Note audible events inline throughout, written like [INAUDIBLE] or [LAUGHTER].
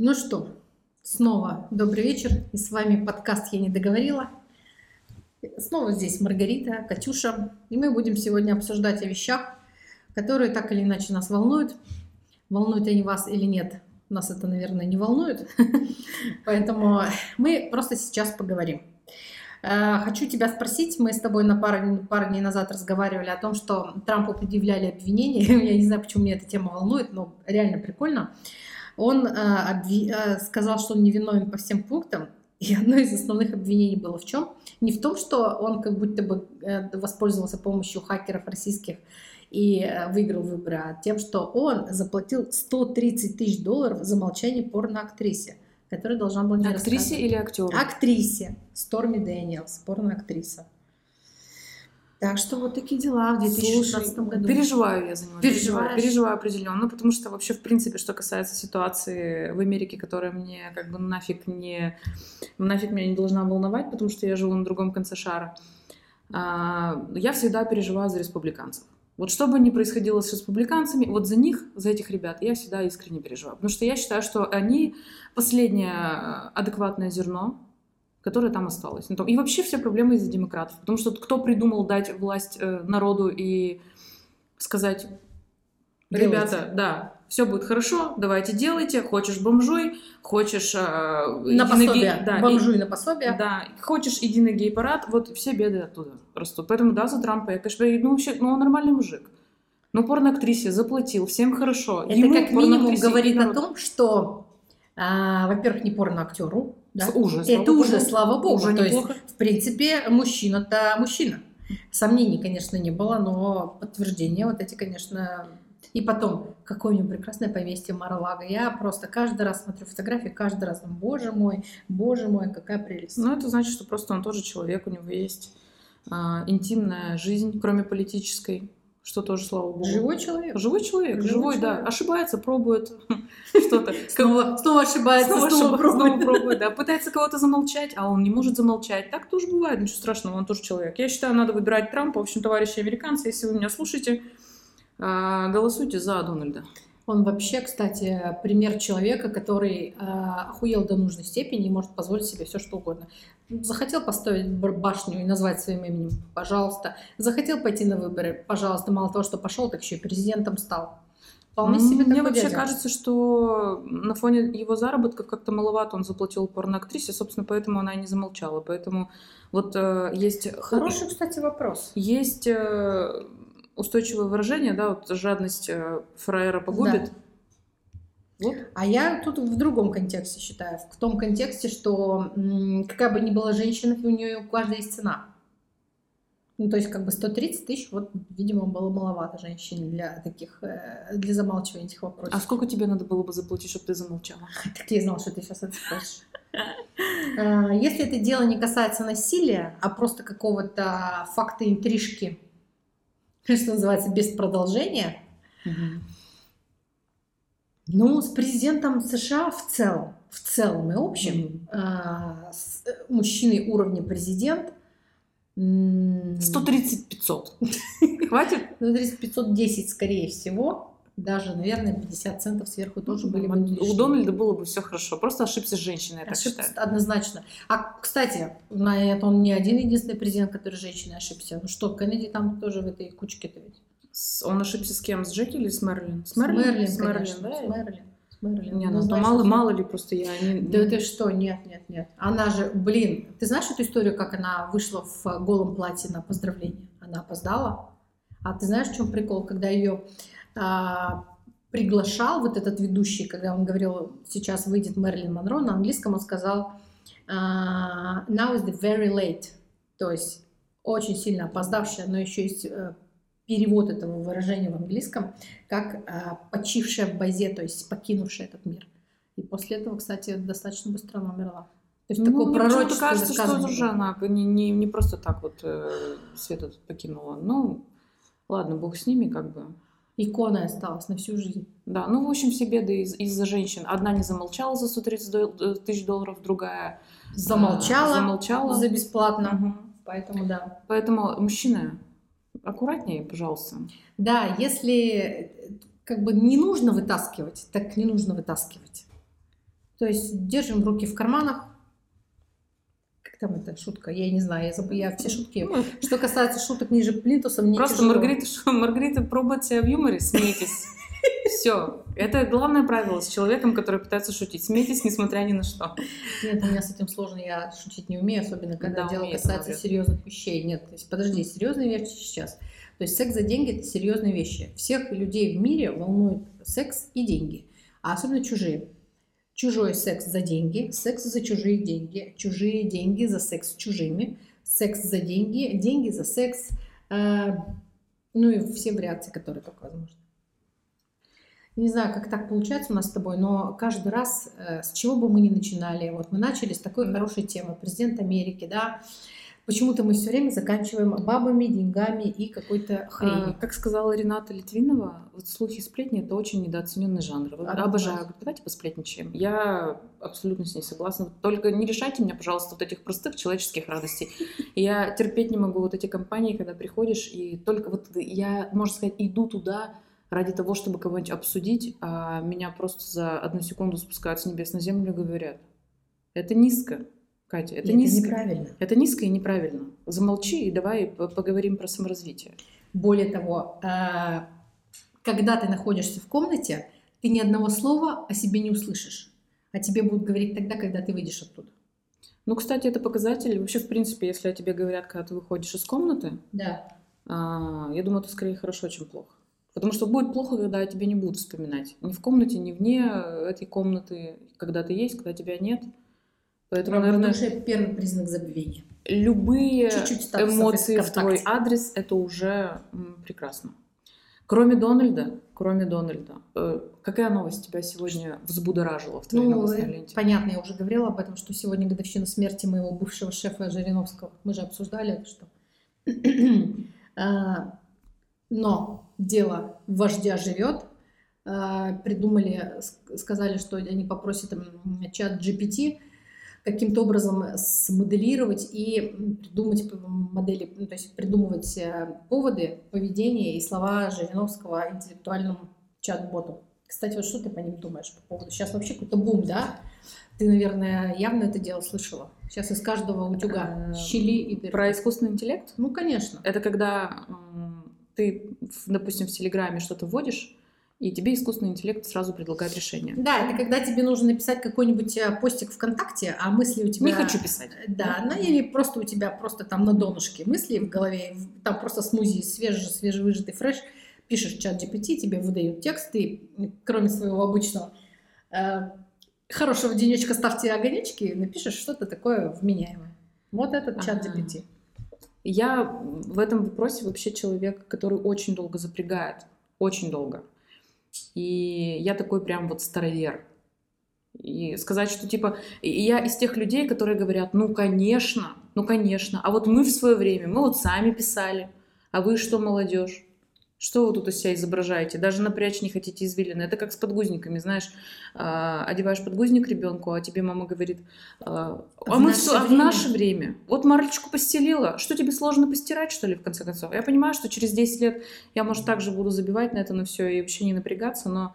Ну что, снова добрый вечер. И с вами подкаст «Я не договорила». Снова здесь Маргарита, Катюша. И мы будем сегодня обсуждать о вещах, которые так или иначе нас волнуют. Волнуют они вас или нет, нас это, наверное, не волнует. [LAUGHS] Поэтому мы просто сейчас поговорим. Э, хочу тебя спросить, мы с тобой на пару, пару дней назад разговаривали о том, что Трампу предъявляли обвинения. [LAUGHS] Я не знаю, почему меня эта тема волнует, но реально прикольно. Он обви... э, сказал, что он невиновен по всем пунктам, и [LAUGHS] одно из основных обвинений было в чем? Не в том, что он как будто бы э, воспользовался помощью хакеров российских и э, выиграл выборы, а тем, что он заплатил 130 тысяч долларов за молчание порноактрисе, которая должна была... Актрисе или актеру? Актрисе. Сторми Дэниелс, порноактриса. Так что вот такие дела в 2016 Слушай, году. Переживаю я за него. Переживаю, переживаю определенно, потому что вообще, в принципе, что касается ситуации в Америке, которая мне как бы нафиг не... нафиг меня не должна волновать, потому что я живу на другом конце шара, а, я всегда переживаю за республиканцев. Вот что бы ни происходило с республиканцами, вот за них, за этих ребят, я всегда искренне переживаю. Потому что я считаю, что они последнее э, адекватное зерно, которое там осталось. Ну, И вообще все проблемы из-за демократов. Потому что кто придумал дать власть э, народу и сказать, Делайте. ребята, да, все будет хорошо, давайте делайте, хочешь бомжуй, хочешь... э, На пособие. гей- да, Бомжуй на пособие. да, хочешь иди на гей-парад, вот все беды оттуда растут. Поэтому да, за Трампа я, конечно, ну вообще, ну он нормальный мужик. Ну, порноактрисе заплатил, всем хорошо. Это Ему, как минимум говорит и о том, что, а, во-первых, не порноактеру, да? Уже, это уже, богу. слава богу. Уже То есть, неплохо. в принципе, мужчина-то мужчина. Сомнений, конечно, не было, но подтверждения вот эти, конечно... И потом, какое у него прекрасное поместье Мар-Лаго. Я просто каждый раз смотрю фотографии, каждый раз, думаю, боже мой, боже мой, какая прелесть. Ну, это значит, что просто он тоже человек, у него есть а, интимная жизнь, кроме политической, что тоже, слава богу. Живой человек. Живой человек, Живой живой, да. человек. Ошибается, пробует [LAUGHS] что-то. [LAUGHS] Снова, снова ошибается, Снова, снова, ошиб- снова пробует. пробует, да. Пытается кого-то замолчать, а он не может замолчать. Так тоже бывает, ничего страшного, он тоже человек. Я считаю, надо выбирать Трампа. В общем, товарищи американцы, если вы меня слушаете, а, голосуйте за Дональда. Он вообще, кстати, пример человека, который э, охуел до нужной степени и может позволить себе все что угодно. Захотел поставить бр- башню и назвать своим именем, пожалуйста. Захотел пойти на выборы, пожалуйста. Мало того, что пошел, так еще и президентом стал. Вполне себе Мне вообще дядя. кажется, что на фоне его заработков как-то маловато он заплатил порноактрисе, собственно, поэтому она и не замолчала. Поэтому вот э, есть... Хороший, кстати, вопрос. Есть э, устойчивое выражение, да, вот жадность э, фраера погубит. Вот. А я тут в другом контексте считаю. В том контексте, что какая бы ни была женщина, у нее у каждой есть цена. Ну, то есть, как бы 130 тысяч, вот, видимо, было маловато женщине для таких, э, для замалчивания этих вопросов. А сколько тебе надо было бы заплатить, чтобы ты замолчала? [LAUGHS] Так я знала, что ты сейчас это спросишь. Э, Если это дело не касается насилия, а просто какого-то факта интрижки, что называется, без продолжения, ну, с президентом США в целом, в целом и общем, с- э, мужчиной уровня президент, м, 130-500. Хватит? ну, 30 510, скорее всего, даже, наверное, 50 центов сверху тоже были бы У лишними. Дональда было бы все хорошо. Просто ошибся с женщиной, я так Ошибся считаю. однозначно. А, кстати, на это он не один единственный президент, который женщиной ошибся. Ну что, Кеннеди там тоже в этой кучке-то ведь. С- Он ошибся с кем? С Джеки или с Мерлин? С С Мерлин? Мерлин, С Мерлин, конечно, да? с Мерлин. Мерлин. Не, ну, Однозначно. мало, мало ли просто я не... Да ты что, нет, нет, нет. Она же, блин, ты знаешь эту историю, как она вышла в голом платье на поздравление? Она опоздала. А ты знаешь, в чем прикол? Когда ее приглашал вот этот ведущий, когда он говорил, сейчас выйдет Мэрилин Монро, на английском он сказал а, now is the very late, то есть очень сильно опоздавшая, но еще есть э, перевод этого выражения в английском, как а, почившая в байзе, то есть покинувшая этот мир. И после этого, кстати, достаточно быстро она умерла. То есть Ну, такое мне пророческое кажется, что уже она не, не, не просто так вот э, свет этот покинула. Ну, ладно, бог с ними, как бы. Иконой осталась на всю жизнь. Да, ну, в общем, все беды из- из-за женщин. Одна не замолчала за 130 дол- э, тысяч долларов, другая Замолчала, а, замолчала. за бесплатно. Мгм. Поэтому да. Поэтому, мужчины, аккуратнее, пожалуйста. Да, если как бы не нужно вытаскивать, так не нужно вытаскивать. То есть держим руки в карманах. Там эта шутка? Я не знаю, я, заб... я все шутки. Ну, Что касается шуток ниже плинтуса, мне Просто тяжело. Маргарита, шо- Маргарита пробует себя в юморе, смейтесь. Все. Это главное правило с человеком, который пытается шутить. Смейтесь, несмотря ни на что. Нет, у меня с этим сложно, я шутить не умею, особенно когда Да, дело умеет, касается серьезных вещей. Нет, то есть подожди, серьезные вещи сейчас. То есть секс за деньги это серьезные вещи. Всех людей в мире волнует секс и деньги, а особенно чужие. Чужой секс за деньги, секс за чужие деньги, чужие деньги за секс чужими, секс за деньги, деньги за секс, э, ну и все вариации, которые только возможны. Не знаю, как так получается у нас с тобой, но каждый раз, э, с чего бы мы ни начинали, вот мы начали с такой хорошей темы, президент Америки, да, почему-то мы все время заканчиваем бабами, деньгами и какой-то А, хренью. как сказала Рената Литвинова, вот слухи и сплетни это очень недооцененный жанр. Вот Однозначно. Обожаю. Говорит, давайте посплетничаем. Я абсолютно с ней согласна. Только не решайте меня, пожалуйста, вот этих простых человеческих радостей. Я терпеть не могу вот эти компании, когда приходишь, и только вот я, можно сказать, иду туда ради того, чтобы кого-нибудь обсудить, а меня просто за одну секунду спускают с небес на землю и говорят, это низко, Катя, это И низко. неправильно. Это низко и неправильно. Замолчи и давай по- поговорим про саморазвитие. Более того, э, когда ты находишься в комнате, ты ни одного слова о себе не услышишь. А тебе будут говорить тогда, когда ты выйдешь оттуда. Ну, кстати, это показатель. Вообще, в принципе, если о тебе говорят, когда ты выходишь из комнаты, Да. а, я думаю, это скорее хорошо, чем плохо. Потому что будет плохо, когда о тебе не будут вспоминать. Ни в комнате, ни вне этой комнаты, когда ты есть, когда тебя нет. Поэтому, наверное, Равнодушие – первый признак забвения. любые Чуть-чуть эмоции в твой адрес, это уже прекрасно. Кроме Дональда, кроме Дональда, э, какая новость тебя сегодня взбудоражила в твоей Ну, новостной э, ленте? понятно, я уже говорила об этом, что сегодня годовщина смерти моего бывшего шефа Жириновского. Мы же обсуждали это, что... А, [CLEARS THROAT] Но дело вождя живет. Придумали, ск- сказали, что они попросят чат GPT каким-то образом смоделировать и придумать модели, ну, то есть придумывать э, поводы, поведения и слова Жириновского интеллектуальному чат-боту. Кстати, вот что ты по ним думаешь по поводу? Сейчас вообще какой-то бум, да? Ты, наверное, явно это дело слышала. Сейчас из каждого утюга Э, щели и дырки. Про искусственный интеллект? Ну, конечно. Это когда ты, допустим, в Телеграме что-то вводишь, и тебе искусственный интеллект сразу предлагает решение. Да, это когда тебе нужно написать какой-нибудь э, постик ВКонтакте, а мысли у тебя... Не хочу писать. Да, ну или просто у тебя просто там на донышке мысли в голове, там просто смузи, свежий, свежевыжатый фреш, пишешь в чат GPT, тебе выдают текст, и кроме своего обычного э, хорошего денечка ставьте огонечки, напишешь что-то такое вменяемое. Вот этот чат. GPT. Я в этом вопросе вообще человек, который очень долго запрягает. Очень долго. И я такой прям вот старовер. И сказать, что типа, я из тех людей, которые говорят, ну конечно, ну конечно, а вот мы в свое время, мы вот сами писали, а вы что, молодежь? Что вы тут из себя изображаете? Даже напрячь не хотите извилины. Это как с подгузниками, знаешь. а, одеваешь подгузник ребенку, а тебе мама говорит, а, В а мы наше всё- а в наше время. Вот марлечку постелила. Что тебе сложно постирать, что ли, в конце концов? Я понимаю, что через 10 лет я, может, также буду забивать на это, на все и вообще не напрягаться, но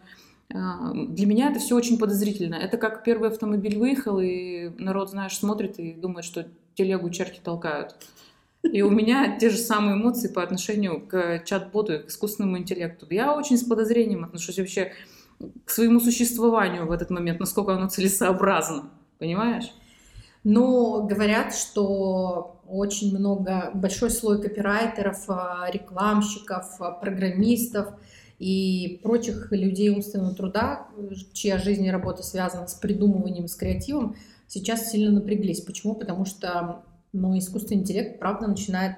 а, для меня это все очень подозрительно. Это как первый автомобиль выехал, и народ, знаешь, смотрит и думает, что телегу черти толкают. И у меня те же самые эмоции по отношению к чат-боту и к искусственному интеллекту. Я очень с подозрением отношусь вообще к своему существованию в этот момент, насколько оно целесообразно. Понимаешь? Но говорят, что очень много, большой слой копирайтеров, а, рекламщиков, а, программистов и прочих людей умственного труда, чья жизнь и работа связана с придумыванием, с креативом, сейчас сильно напряглись. Почему? Потому что ну, искусственный интеллект, правда, начинает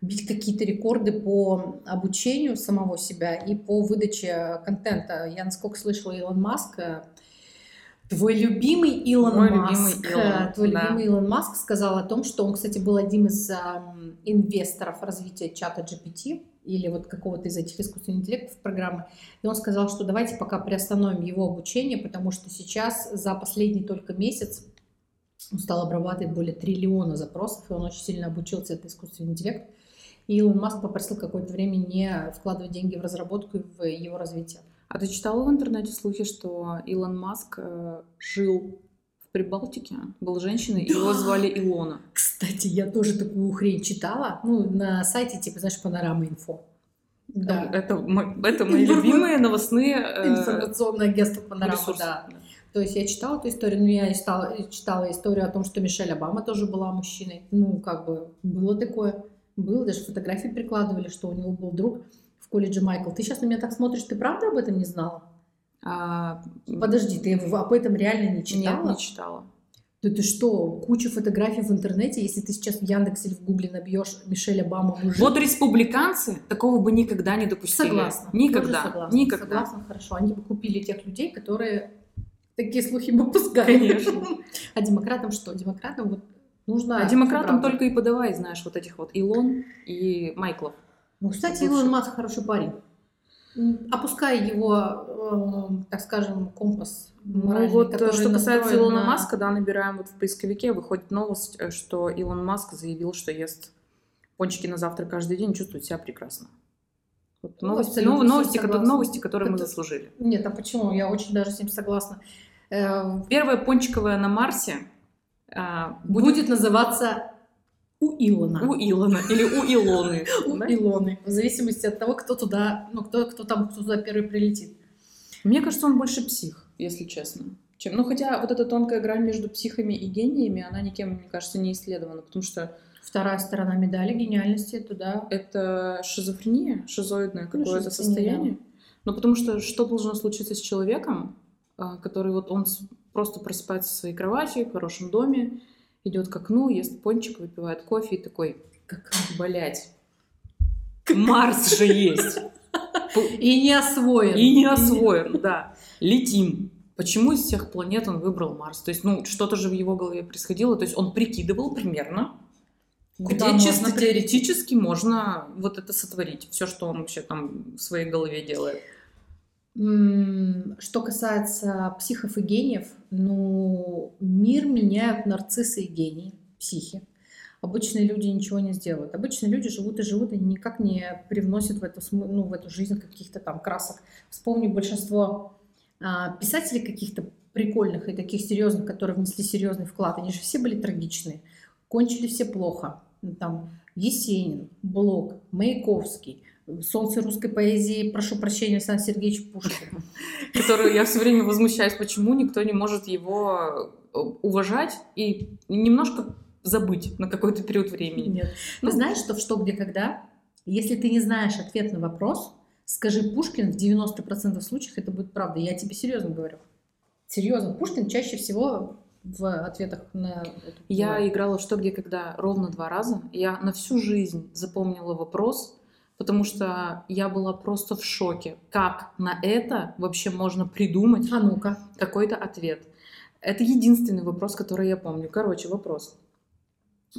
бить какие-то рекорды по обучению самого себя и по выдаче контента. Я, насколько слышала, Илон Маск э, Твой любимый Илон Мой Маск, любимый Илон, э, твой да. любимый Илон Маск сказал о том, что он, кстати, был одним из ам, инвесторов развития чата GPT или вот какого-то из этих искусственных интеллектов программы. И он сказал, что давайте пока приостановим его обучение, потому что сейчас за последний только месяц он стал обрабатывать более триллиона запросов, и он очень сильно обучился, это искусственный интеллект. И Илон Маск попросил какое-то время не вкладывать деньги в разработку и в его развитие. А ты читала в интернете слухи, что Илон Маск э, жил в Прибалтике, был женщиной, и его звали Илона? Кстати, я тоже такую хрень читала. Ну, на сайте, типа, знаешь, Панорама Инфо. Да. Это, это [LAUGHS] мои любимые новостные э, Информационное агентство Панорама, ресурсы. да. То есть я читала эту историю, но я и читала историю о том, что Мишель Обама тоже была мужчиной. Ну, как бы, было такое. Было, даже фотографии прикладывали, что у него был друг в колледже Майкл. Ты сейчас на меня так смотришь, ты правда об этом не знала? А, Подожди, ты об этом реально не читала? Нет, не читала. Да ты что, куча фотографий в интернете, если ты сейчас в Яндексе или в Гугле набьешь Мишель Обама мужик. Вот республиканцы такого бы никогда не допустили. Согласна. Никогда. Тоже согласна. Никогда. Согласна, хорошо. Они бы купили тех людей, которые такие слухи бы пускали. Конечно. [LAUGHS] А демократам что? Демократам вот нужно... А демократам только и подавай, знаешь, вот этих вот Илон и Майклов. Ну, кстати. Илон Маск хороший парень. Опускай его, э, так скажем, компас Ну вот, э, что касается Илона на- Маска, да, набираем вот в поисковике, выходит новость, э, что Илон Маск заявил, что ест пончики на завтрак каждый день, чувствует себя прекрасно. Вот Ну, новости, ним новости, которые, новости, которые мы заслужили. Нет, а почему? Я очень даже с ним согласна. Э, Первое пончиковое на Марсе а, будет, Будет называться у Илона. у Илона или у Илоны. [LAUGHS] У да? Илоны. В зависимости от того, кто туда, ну, кто, кто там, кто туда первый прилетит. Мне кажется, он больше псих, если честно. Чем... Ну, хотя вот эта тонкая грань между психами и гениями, она никем, мне кажется, не исследована, потому что Вторая сторона медали гениальности туда. это шизофрения, шизоидное Ну, какое-то шизофрения, состояние. Ну, потому что что должно случиться с человеком, который вот он просто просыпается в своей кровати, в хорошем доме, идет к окну, ест пончик, выпивает кофе и такой, Как... блять, Марс же есть. И не освоен. И не освоен, да. Летим. Почему из всех планет он выбрал Марс? То есть, ну, что-то же в его голове происходило. То есть, он прикидывал примерно, Куда где чисто прилететь. теоретически можно вот это сотворить. Все, что он вообще там в своей голове делает. Что касается психов и гениев, ну, мир меняют нарциссы и гении, психи. Обычные люди ничего не сделают. Обычные люди живут и живут, и никак не привносят в эту, ну, в эту жизнь каких-то там красок. Вспомни большинство а, писателей каких-то прикольных и таких серьезных, которые внесли серьезный вклад. Они же все были трагичные. Кончили все плохо. Там Есенин, Блок, Маяковский, солнце русской поэзии, прошу прощения, Александр Сергеевич Пушкин. [LAUGHS] Которую я все время возмущаюсь, почему никто не может его э, уважать и немножко забыть на какой-то период времени. Нет. Ну. Ты знаешь, что в «Что, где, когда»? Если ты не знаешь ответ на вопрос, скажи Пушкин, в 90% случаев это будет правда. Я тебе серьезно говорю. Серьезно. Пушкин чаще всего в ответах на Я играла в «Что, где, когда» ровно два раза. Я на всю жизнь запомнила вопрос, потому что я была просто в шоке. Как на это вообще можно придумать А ну-ка. какой-то ответ? Это единственный вопрос, который я помню. Короче, вопрос.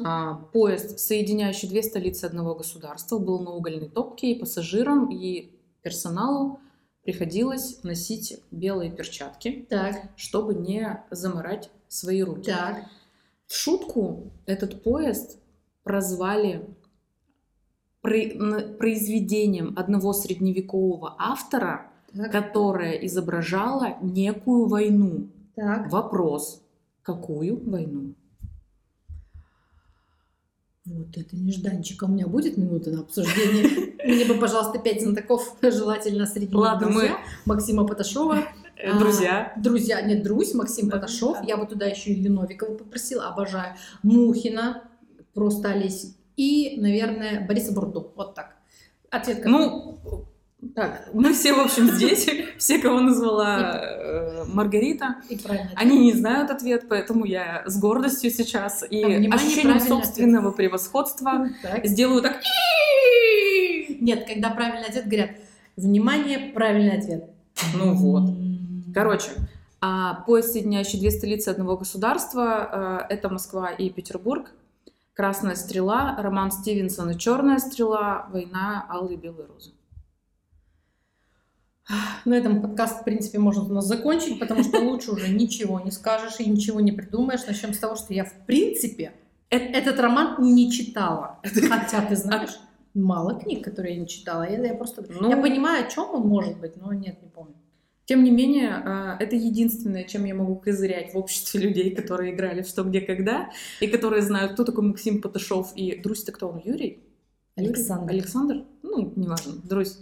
А, поезд, соединяющий две столицы одного государства, был на угольной топке, и пассажирам и персоналу приходилось носить белые перчатки, Так, чтобы не заморать свои руки. так. В шутку этот поезд прозвали произведением одного средневекового автора, так, которое изображало некую войну. так. Вопрос. Какую войну? Вот это нежданчик. А у меня будет минута на обсуждение? Мне бы, пожалуйста, пять знатоков, желательно среди Ладно, мы-. Максима Поташова. [LAUGHS] Э, А, Друзья. Друзья, нет, Друзь, Максим Да. Поташов. Я бы туда еще и Новикова попросила, обожаю. Мухина, просто Олесь. И, наверное, Бориса Бурду. Вот так. Ответ какой? Ну, так, мы все, в общем, здесь, [LAUGHS] все, кого назвала э, Маргарита, И они не знают ответ, поэтому я с гордостью сейчас и внимание, ощущением собственного превосходства Так. сделаю так. Нет, когда правильный ответ, говорят, внимание, правильный ответ. Ну вот. Короче, а, поезд, соединяющий две столицы одного государства, э, это Москва и Петербург. Красная стрела, роман Стивенсона Черная стрела, война Алые и Белые розы. На этом подкаст, в принципе, можно у нас закончить, потому что лучше уже ничего не скажешь и ничего не придумаешь. Начнем с того, что я, в принципе, э- этот роман не читала. Хотя, ты знаешь, Мало книг, которые я не читала. Я, я просто... Ну, Я понимаю, о чем он может быть, но нет, не помню. Тем не менее, а, это единственное, чем я могу козырять в обществе [LAUGHS] людей, которые играли в «Что, где, когда», и которые знают, кто такой Максим Патышов и Друзь-то кто он, Юрий? Юрий? Александр. Александр? Ну, неважно, Друзь.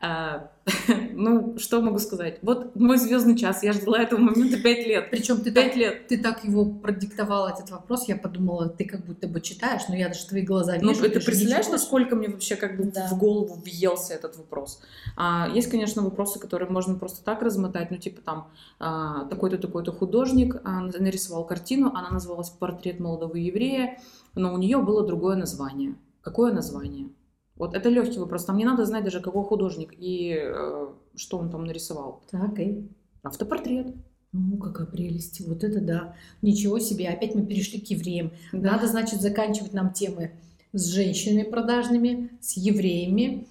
А, [LAUGHS] ну, что могу сказать? Вот мой звездный час, я ждала этого момента пять лет. Причем ты Пять так, лет. ты так его продиктовал, этот вопрос, я подумала, ты как будто бы читаешь, но я даже твои глаза Ну, вижу. это ты же представляешь, насколько мне вообще как бы Да. в голову въелся этот вопрос? А, есть, конечно, вопросы, которые можно просто так размотать, ну, типа там, а, такой-то, такой-то художник а, нарисовал картину, она называлась «Портрет молодого еврея», но у нее было другое название. Какое название? Вот это легкий вопрос. Там не надо знать даже, какой художник и э, что он там нарисовал. Так, и... Автопортрет. Ну, какая прелесть. Вот это да. Ничего себе. Опять мы перешли к евреям. Да. Надо, значит, заканчивать нам темы с женщинами продажными, с евреями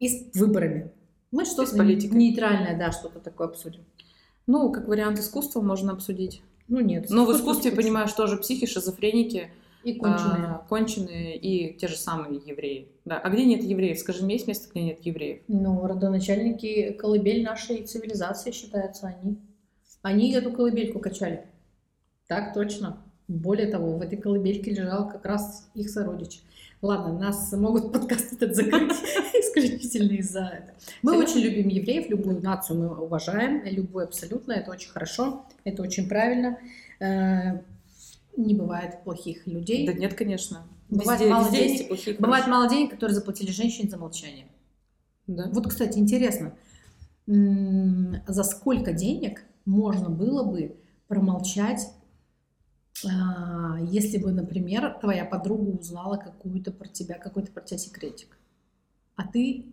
и с выборами. Мы что-то с политикой. нейтральное, да, что-то такое обсудим. Ну, как вариант искусства можно обсудить. Ну нет. Но в искусстве, скучно. понимаешь, тоже психи, шизофреники, И конченые. а, конченые и те же самые евреи. Да. А где нет евреев? Скажи мне, есть место, где нет евреев? Ну, родоначальники колыбель нашей цивилизации считаются они. Они эту колыбельку качали. Так точно. Более того, в этой колыбельке лежал как раз их сородич. Ладно, нас могут подкаст этот закрыть [LAUGHS] исключительно из-за этого. Мы очень любим евреев, любую нацию мы уважаем, любую абсолютно, это очень хорошо, это очень правильно. Не бывает плохих людей. Да нет, конечно. Бывает везде, мало везде денег. плохие, Бывает мало денег, которые заплатили женщине за молчание. Да. Вот, кстати, интересно, за сколько денег можно было бы промолчать, а, если бы, например, твоя подруга узнала какую-то про тебя, какой-то про тебя секретик, а ты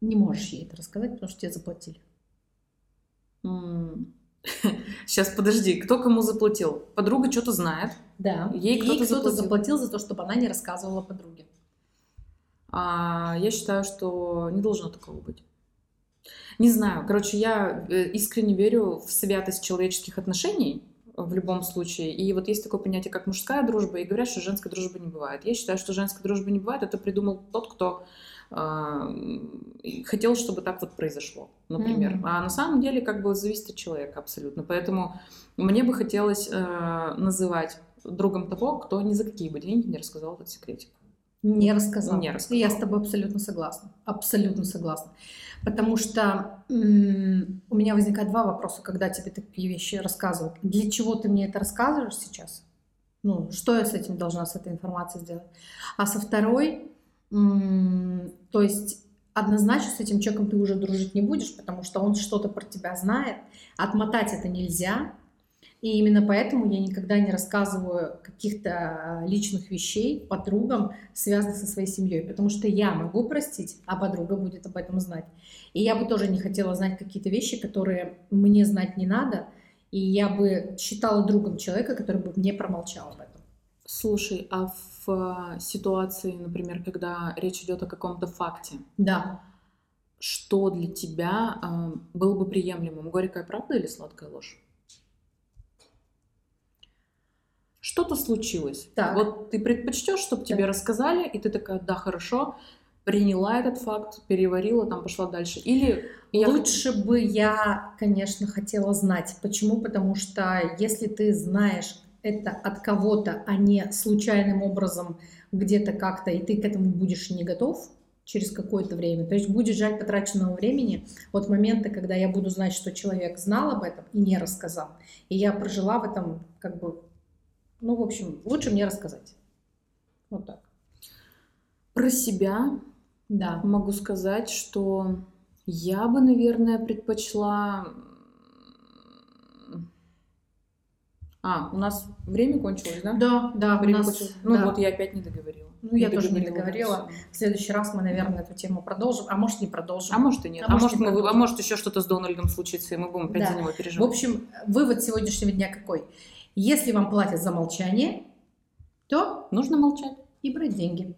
не можешь ей это рассказать, потому что тебе заплатили. [LAUGHS] Сейчас, подожди, кто кому заплатил? Подруга что-то знает. Да. Ей кто-то кто-то заплатил. заплатил за то, чтобы она не рассказывала подруге. А я считаю, что не должно такого быть. Не знаю. Короче, я э, искренне верю в святость человеческих отношений в любом случае. И вот есть такое понятие, как мужская дружба, и говорят, что женской дружбы не бывает. Я считаю, что женской дружбы не бывает. Это придумал тот, кто хотел, чтобы так вот произошло, например. Мгм. А на самом деле как бы зависит от человека абсолютно. Поэтому мне бы хотелось э, называть другом того, кто ни за какие бы деньги не рассказал этот секретик. Не рассказала. Не рассказала. И я с тобой абсолютно согласна. Абсолютно согласна. Потому что м, у меня возникает два вопроса, когда тебе такие вещи рассказывают. Для чего ты мне это рассказываешь сейчас? Ну, что я с этим должна, с этой информацией сделать? А со второй, то есть однозначно с этим человеком ты уже дружить не будешь, потому что он что-то про тебя знает. Отмотать это нельзя. И именно поэтому я никогда не рассказываю каких-то а, личных вещей подругам, связанных со своей семьей, потому что я могу простить, а подруга будет об этом знать. И я бы тоже не хотела знать какие-то вещи, которые мне знать не надо, и я бы считала другом человека, который бы мне промолчал об этом. Слушай, а в а, ситуации, например, когда речь идет о каком-то факте, Да. что для тебя а, было бы приемлемым? Горькая правда или сладкая ложь? Что-то случилось. Так. Вот ты предпочтешь, чтобы тебе Так. рассказали, и ты такая, да, хорошо, приняла этот факт, переварила, там пошла дальше. Или я Лучше бы я, конечно, хотела знать. Почему? Потому что если ты знаешь это от кого-то, а не случайным образом где-то как-то, и ты к этому будешь не готов через какое-то время, то есть будет жаль потраченного времени от момента, когда я буду знать, что человек знал об этом и не рассказал. И я прожила в этом как бы, ну, в общем, лучше мне рассказать. Вот так. про себя Да. могу сказать, что я бы, наверное, предпочла... А, у нас время кончилось, да? Да, да, у Время нас- кончилось. Ну да. вот я опять не договорила. Ну, я тоже не договорила. В следующий раз мы, наверное, эту тему продолжим, а может не продолжим. А может и нет. А А, может, может, мы, а может еще что-то с Дональдом случится, и мы будем опять Да. за него В переживать. общем, вывод сегодняшнего дня какой? Если вам платят за молчание, то Нужно молчать. и брать деньги.